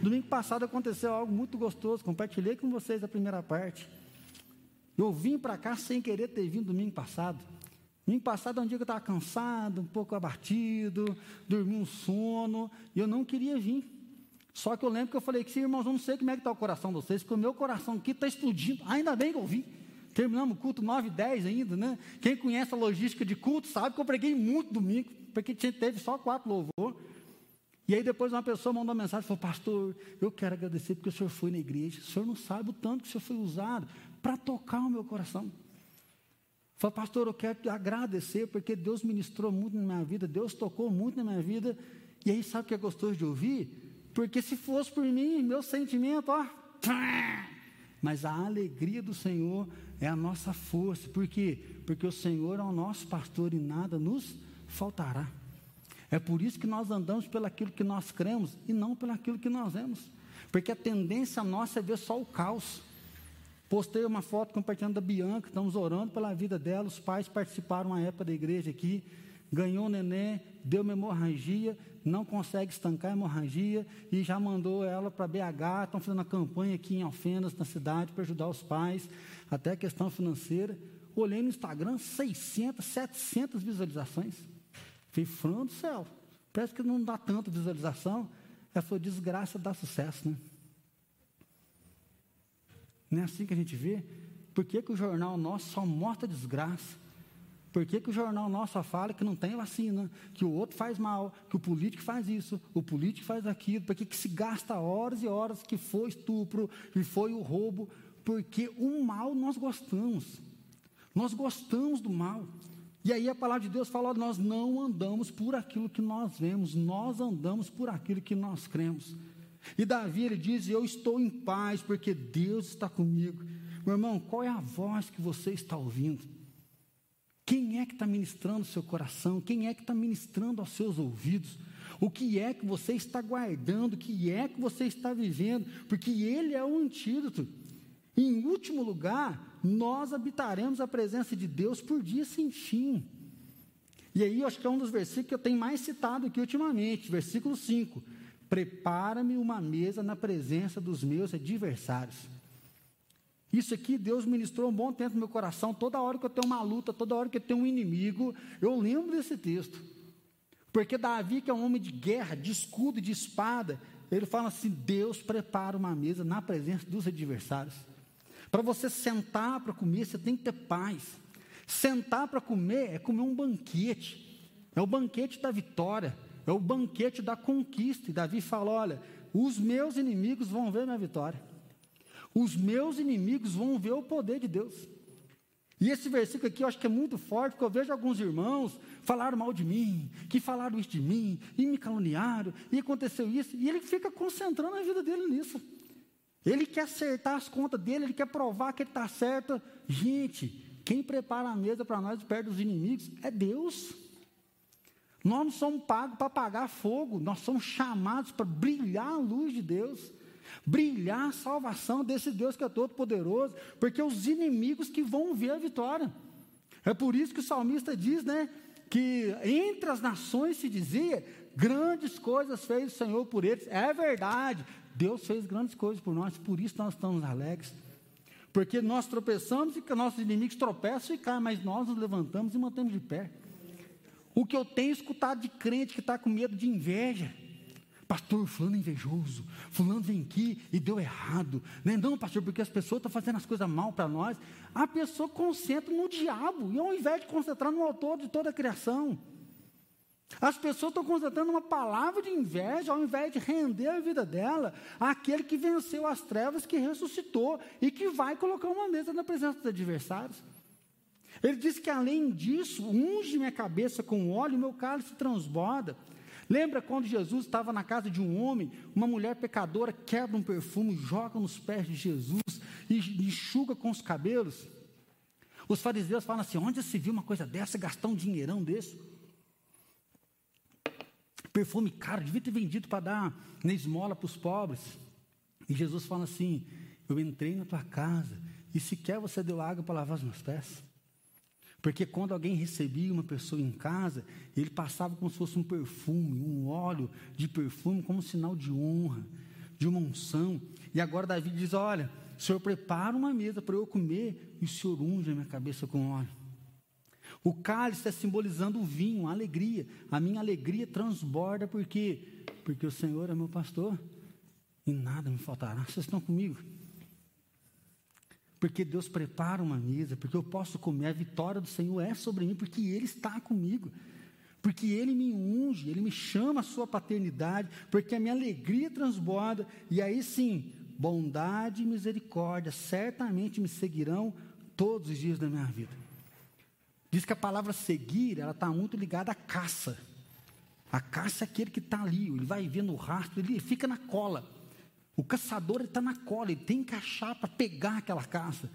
Speaker 1: Domingo passado aconteceu algo muito gostoso, compartilhei com vocês a primeira parte. Eu vim para cá sem querer ter vindo domingo passado. Domingo passado é um dia que eu estava cansado, um pouco abatido, dormi um sono, e eu não queria vir. Só que eu lembro que eu falei que, irmãos, eu não sei como é que está o coração de vocês, porque o meu coração aqui está explodindo. Ainda bem que eu vim. Terminamos o culto 9 e 10 ainda, né? Quem conhece a logística de culto sabe que eu preguei muito domingo, porque teve só quatro louvor. E aí depois uma pessoa mandou uma mensagem e falou, pastor, eu quero agradecer porque o senhor foi na igreja. O senhor não sabe o tanto que o senhor foi usado para tocar o meu coração. Falei, pastor, eu quero te agradecer porque Deus ministrou muito na minha vida, Deus tocou muito na minha vida. E aí, sabe o que é gostoso de ouvir? Porque se fosse por mim, meu sentimento, ó. Mas a alegria do Senhor é a nossa força. Por quê? Porque o Senhor é o nosso pastor e nada nos faltará. É por isso que nós andamos pelaquilo que nós cremos e não pelaquilo que nós vemos. Porque a tendência nossa é ver só o caos. Postei uma foto compartilhando da Bianca, estamos orando pela vida dela. Os pais participaram uma época da igreja aqui. Ganhou o neném, deu uma hemorragia, não consegue estancar a hemorragia e já mandou ela para BH. Estão fazendo uma campanha aqui em Alfenas, na cidade, para ajudar os pais, até a questão financeira. Olhei no Instagram, 600, 700 visualizações. Falei, frão do céu, parece que não dá tanta visualização. Ela foi desgraça dá sucesso, né? Não é assim que a gente vê? Por que, que o jornal nosso só mostra desgraça? Por que, que o jornal nosso só fala que não tem vacina, que o outro faz mal, que o político faz isso, o político faz aquilo? Por que, que se gasta horas e horas que foi estupro e foi o roubo? Porque o mal nós gostamos. Nós gostamos do mal. E aí a palavra de Deus fala: nós não andamos por aquilo que nós vemos, nós andamos por aquilo que nós cremos. E Davi ele diz: Eu estou em paz porque Deus está comigo. Meu irmão, qual é a voz que você está ouvindo? Quem é que está ministrando o seu coração? Quem é que está ministrando aos seus ouvidos? O que é que você está guardando? O que é que você está vivendo? Porque Ele é o antídoto. Em último lugar, nós habitaremos a presença de Deus por dia sem fim. E aí, acho que é um dos versículos que eu tenho mais citado aqui ultimamente, versículo 5 Prepara-me uma mesa na presença dos meus adversários. Isso aqui Deus ministrou um bom tempo no meu coração. Toda hora que eu tenho uma luta, toda hora que eu tenho um inimigo, eu lembro desse texto. Porque Davi, que é um homem de guerra, de escudo e de espada, ele fala assim: Deus prepara uma mesa na presença dos adversários. Para você sentar para comer, você tem que ter paz. Sentar para comer é comer um banquete. É o banquete da vitória. É o banquete da conquista. E Davi fala: olha, os meus inimigos vão ver minha vitória. Os meus inimigos vão ver o poder de Deus. E esse versículo aqui eu acho que é muito forte, porque eu vejo alguns irmãos falaram mal de mim, que falaram isso de mim, e me caluniaram, e aconteceu isso, e ele fica concentrando a vida dele nisso. Ele quer acertar as contas dele, ele quer provar que ele está certo. Gente, quem prepara a mesa para nós perto dos inimigos é Deus. Nós não somos pagos para apagar fogo, nós somos chamados para brilhar a luz de Deus, brilhar a salvação desse Deus que é todo poderoso, porque os inimigos que vão ver a vitória. É por isso que o salmista diz, né, que entre as nações se dizia, grandes coisas fez o Senhor por eles. É verdade, Deus fez grandes coisas por nós, por isso nós estamos alegres. Porque nós tropeçamos e nossos inimigos tropeçam e caem, mas nós nos levantamos e mantemos de pé. O que eu tenho escutado de crente que está com medo de inveja. Pastor, fulano é invejoso, fulano vem aqui e deu errado. Não, é não, pastor, porque as pessoas estão fazendo as coisas mal para nós. A pessoa concentra no diabo, e ao invés de concentrar no autor de toda a criação. As pessoas estão concentrando uma palavra de inveja, ao invés de render a vida dela àquele que venceu as trevas, que ressuscitou e que vai colocar uma mesa na presença dos adversários. Ele diz que além disso, unge minha cabeça com óleo meu cálice transborda. Lembra quando Jesus estava na casa de um homem, uma mulher pecadora quebra um perfume, joga nos pés de Jesus e enxuga com os cabelos? Os fariseus falam assim: onde se viu uma coisa dessa, gastar um dinheirão desse? Perfume caro, devia ter vendido para dar na esmola para os pobres. E Jesus fala assim: Eu entrei na tua casa e sequer você deu água para lavar os meus pés. Porque quando alguém recebia uma pessoa em casa, ele passava como se fosse um perfume, um óleo de perfume, como sinal de honra, de uma unção. E agora Davi diz: Olha, o Senhor prepara uma mesa para eu comer, e o Senhor unge a minha cabeça com óleo. O cálice está simbolizando o vinho, a alegria. A minha alegria transborda porque porque o Senhor é meu pastor e nada me faltará. Vocês estão comigo? Porque Deus prepara uma mesa, porque eu posso comer, a vitória do Senhor é sobre mim, porque Ele está comigo, porque Ele me unge, Ele me chama à sua paternidade, porque a minha alegria transborda, e aí sim, bondade e misericórdia certamente me seguirão todos os dias da minha vida. Diz que a palavra seguir, ela está muito ligada à caça. A caça é aquele que está ali, ele vai vendo o rastro, ele fica na cola. O caçador está na cola, ele tem que achar para pegar aquela caça.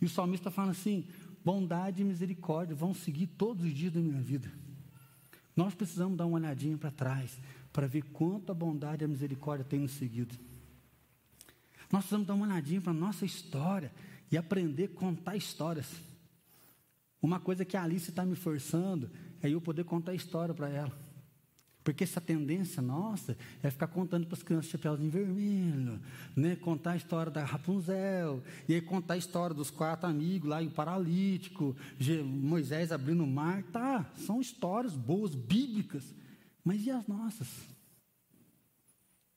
Speaker 1: E o salmista fala assim: bondade e misericórdia vão seguir todos os dias da minha vida. Nós precisamos dar uma olhadinha para trás, para ver quanto a bondade e a misericórdia têm nos seguido. Nós precisamos dar uma olhadinha para a nossa história e aprender a contar histórias. Uma coisa que a Alice está me forçando é eu poder contar história para ela. Porque essa tendência nossa é ficar contando para as crianças Chapeuzinho Vermelho, né? contar a história da Rapunzel, e aí contar a história dos quatro amigos lá e o paralítico, Moisés abrindo o mar. Tá, são histórias boas, bíblicas, mas e as nossas?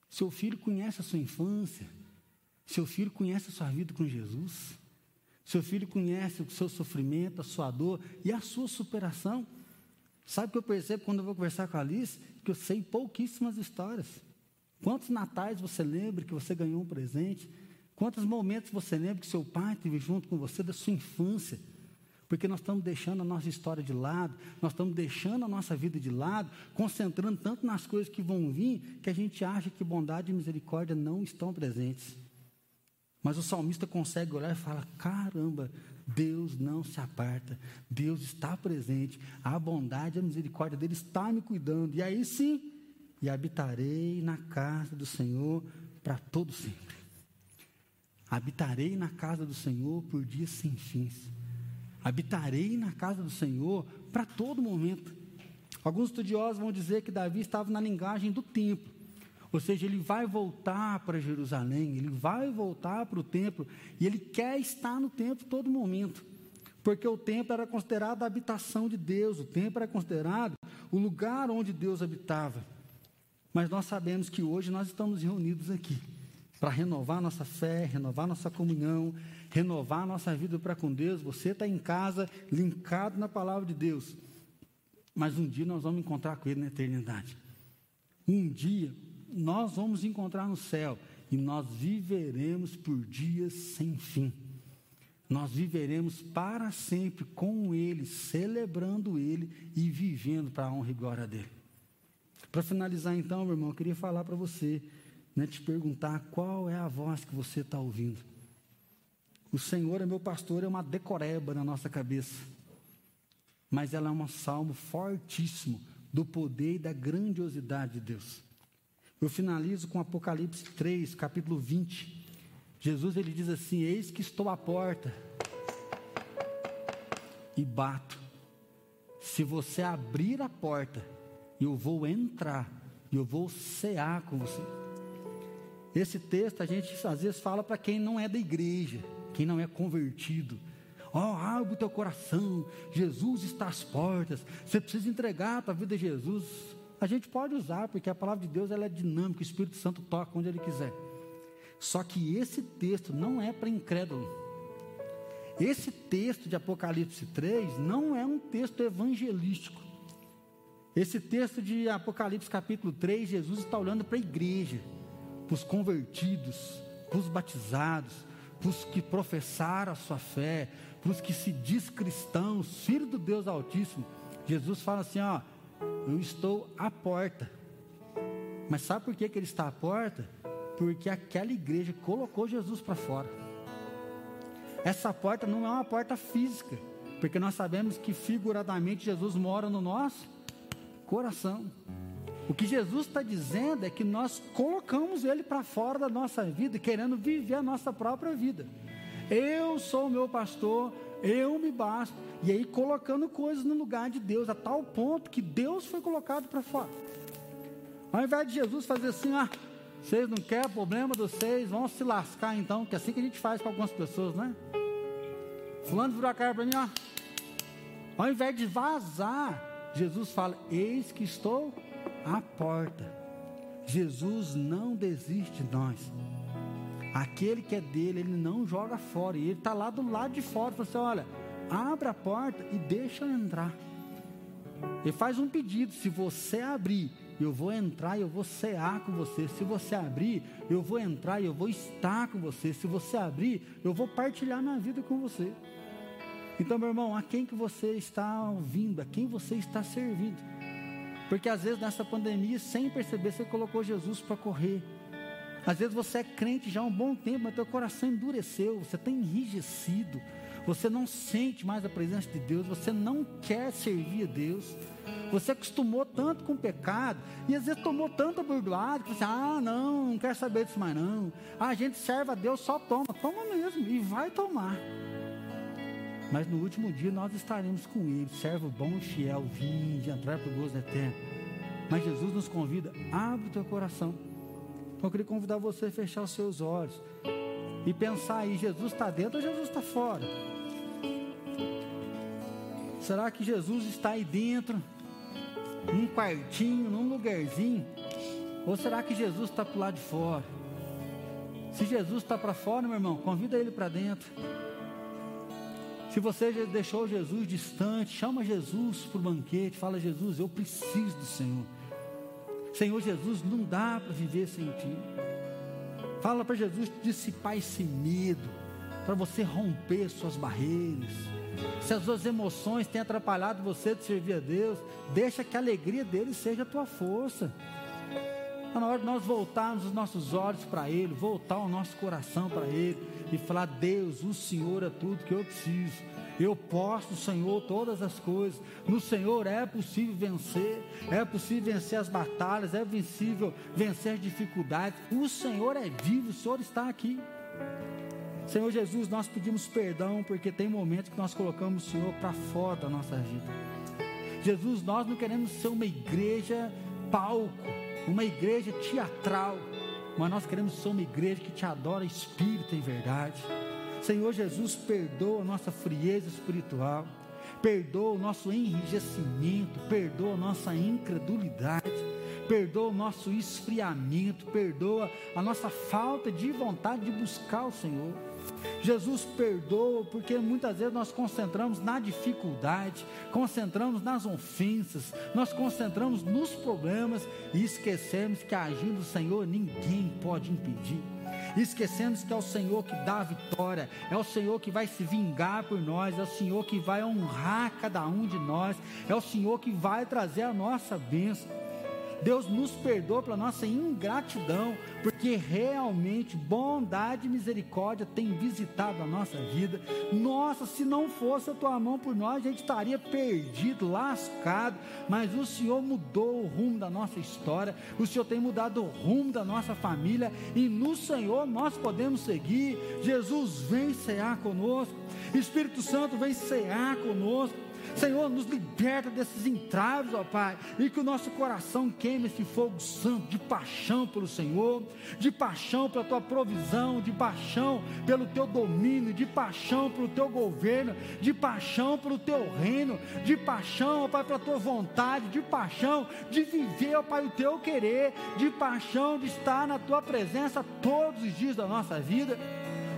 Speaker 1: Seu filho conhece a sua infância, seu filho conhece a sua vida com Jesus, seu filho conhece o seu sofrimento, a sua dor e a sua superação. Sabe o que eu percebo quando eu vou conversar com a Alice? Que eu sei pouquíssimas histórias. Quantos natais você lembra que você ganhou um presente? Quantos momentos você lembra que seu pai esteve junto com você da sua infância? Porque nós estamos deixando a nossa história de lado, nós estamos deixando a nossa vida de lado, concentrando tanto nas coisas que vão vir, que a gente acha que bondade e misericórdia não estão presentes. Mas o salmista consegue olhar e fala: caramba, Deus não se aparta, Deus está presente, a bondade e a misericórdia dele está me cuidando. E aí sim, e habitarei na casa do Senhor para todo sempre. Habitarei na casa do Senhor por dias sem fins. Habitarei na casa do Senhor para todo momento. Alguns estudiosos vão dizer que Davi estava na linguagem do tempo. Ou seja, ele vai voltar para Jerusalém, ele vai voltar para o templo, e ele quer estar no templo todo momento. Porque o templo era considerado a habitação de Deus, o templo era considerado o lugar onde Deus habitava. Mas nós sabemos que hoje nós estamos reunidos aqui para renovar nossa fé, renovar nossa comunhão, renovar nossa vida para com Deus. Você está em casa, linkado na palavra de Deus. Mas um dia nós vamos encontrar com Ele na eternidade. Um dia nós vamos encontrar no céu e nós viveremos por dias sem fim. Nós viveremos para sempre com Ele, celebrando Ele e vivendo para a honra e glória dele. Para finalizar, então, meu irmão, eu queria falar para você, né, te perguntar qual é a voz que você está ouvindo. O Senhor é meu pastor, é uma decoreba na nossa cabeça, mas ela é um salmo fortíssimo do poder e da grandiosidade de Deus. Eu finalizo com Apocalipse 3, capítulo 20. Jesus ele diz assim: Eis que estou à porta e bato. Se você abrir a porta, eu vou entrar e eu vou cear com você. Esse texto a gente às vezes fala para quem não é da igreja, quem não é convertido. Ó, oh, abre o teu coração, Jesus está às portas, você precisa entregar a tua vida a Jesus. A gente pode usar, porque a palavra de Deus ela é dinâmica, o Espírito Santo toca onde ele quiser. Só que esse texto não é para incrédulo. Esse texto de Apocalipse 3 não é um texto evangelístico. Esse texto de Apocalipse capítulo 3, Jesus está olhando para a igreja, para os convertidos, para os batizados, para os que professaram a sua fé, para os que se diz cristãos, filho do Deus Altíssimo. Jesus fala assim: ó, eu estou à porta. Mas sabe por que, que ele está à porta? Porque aquela igreja colocou Jesus para fora. Essa porta não é uma porta física, porque nós sabemos que figuradamente Jesus mora no nosso coração. O que Jesus está dizendo é que nós colocamos Ele para fora da nossa vida, querendo viver a nossa própria vida. Eu sou o meu pastor, eu me basto. E aí colocando coisas no lugar de Deus, a tal ponto que Deus foi colocado para fora. Ao invés de Jesus fazer assim, ah, vocês não querem problema de vocês, vão se lascar então, que é assim que a gente faz com algumas pessoas, né? Fulano virou a cara para mim, ó. Ao invés de vazar, Jesus fala: Eis que estou à porta. Jesus não desiste de nós. Aquele que é dele, ele não joga fora. E ele está lá do lado de fora. Fala assim: olha, abre a porta e deixa eu entrar. Ele faz um pedido: se você abrir, eu vou entrar e eu vou cear com você. Se você abrir, eu vou entrar e eu vou estar com você. Se você abrir, eu vou partilhar minha vida com você. Então, meu irmão, a quem que você está ouvindo? A quem você está servindo? Porque às vezes nessa pandemia, sem perceber, você colocou Jesus para correr. Às vezes você é crente já há um bom tempo, mas teu coração endureceu, você está enrijecido, você não sente mais a presença de Deus, você não quer servir a Deus. Você acostumou tanto com o pecado e às vezes tomou tanta burdoada que você, ah, não, não quero saber disso mais não. A gente serve a Deus, só toma, toma mesmo e vai tomar. Mas no último dia nós estaremos com Ele, servo bom e fiel, vinde, entrar para o gozo eterno. Mas Jesus nos convida, abre o teu coração. Então eu queria convidar você a fechar os seus olhos e pensar aí, Jesus está dentro ou Jesus está fora? Será que Jesus está aí dentro, num quartinho, num lugarzinho? Ou será que Jesus está para o lado de fora? Se Jesus está para fora, meu irmão, convida ele para dentro. Se você já deixou Jesus distante, chama Jesus para o banquete, fala: Jesus, eu preciso do Senhor. Senhor Jesus, não dá para viver sem Ti. Fala para Jesus dissipar esse medo, para você romper suas barreiras. Se as suas emoções têm atrapalhado você de servir a Deus, deixa que a alegria dele seja a tua força. Está na hora de nós voltarmos os nossos olhos para Ele, voltar o nosso coração para Ele e falar: Deus, o Senhor é tudo que eu preciso. Eu posso, Senhor, todas as coisas. No Senhor é possível vencer, é possível vencer as batalhas, é possível vencer as dificuldades. O Senhor é vivo, o Senhor está aqui. Senhor Jesus, nós pedimos perdão porque tem momentos que nós colocamos o Senhor para fora da nossa vida. Jesus, nós não queremos ser uma igreja palco, uma igreja teatral, mas nós queremos ser uma igreja que te adora espírito e verdade. Senhor Jesus, perdoa a nossa frieza espiritual, perdoa o nosso enrijecimento, perdoa a nossa incredulidade, perdoa o nosso esfriamento, perdoa a nossa falta de vontade de buscar o Senhor. Jesus perdoa, porque muitas vezes nós concentramos na dificuldade, concentramos nas ofensas, nós concentramos nos problemas e esquecemos que agindo o Senhor ninguém pode impedir. Esquecemos que é o Senhor que dá a vitória, é o Senhor que vai se vingar por nós, é o Senhor que vai honrar cada um de nós, é o Senhor que vai trazer a nossa bênção. Deus nos perdoa pela nossa ingratidão, porque realmente bondade e misericórdia têm visitado a nossa vida. Nossa, se não fosse a tua mão por nós, a gente estaria perdido, lascado, mas o Senhor mudou o rumo da nossa história, o Senhor tem mudado o rumo da nossa família, e no Senhor nós podemos seguir. Jesus vem cear conosco, Espírito Santo vem cear conosco. Senhor, nos liberta desses entraves, ó Pai, e que o nosso coração queime esse fogo santo de paixão pelo Senhor, de paixão pela tua provisão, de paixão pelo teu domínio, de paixão pelo teu governo, de paixão pelo teu reino, de paixão, ó Pai, pela tua vontade, de paixão de viver, ó Pai, o teu querer, de paixão de estar na tua presença todos os dias da nossa vida.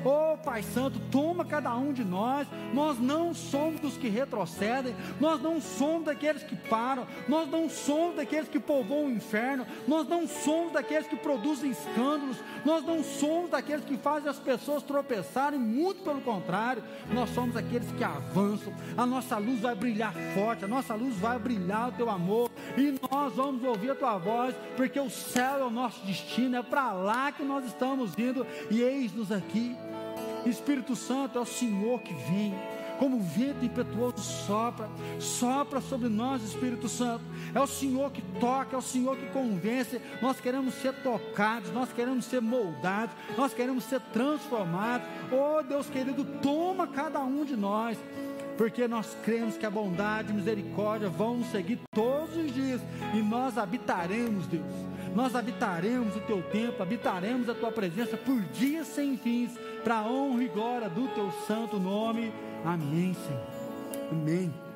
Speaker 1: Oh Pai Santo, toma cada um de nós. Nós não somos dos que retrocedem, nós não somos daqueles que param, nós não somos daqueles que povoam o inferno, nós não somos daqueles que produzem escândalos, nós não somos daqueles que fazem as pessoas tropeçarem, muito pelo contrário, nós somos aqueles que avançam. A nossa luz vai brilhar forte, a nossa luz vai brilhar o teu amor, e nós vamos ouvir a tua voz, porque o céu é o nosso destino, é para lá que nós estamos indo, e eis-nos aqui. Espírito Santo é o Senhor que vem, como vento impetuoso sopra, sopra sobre nós, Espírito Santo. É o Senhor que toca, é o Senhor que convence. Nós queremos ser tocados, nós queremos ser moldados, nós queremos ser transformados. Oh Deus querido, toma cada um de nós porque nós cremos que a bondade e misericórdia vão nos seguir todos os dias e nós habitaremos, Deus. Nós habitaremos o teu templo, habitaremos a tua presença por dias sem fins, para a honra e glória do teu santo nome. Amém, Senhor. Amém.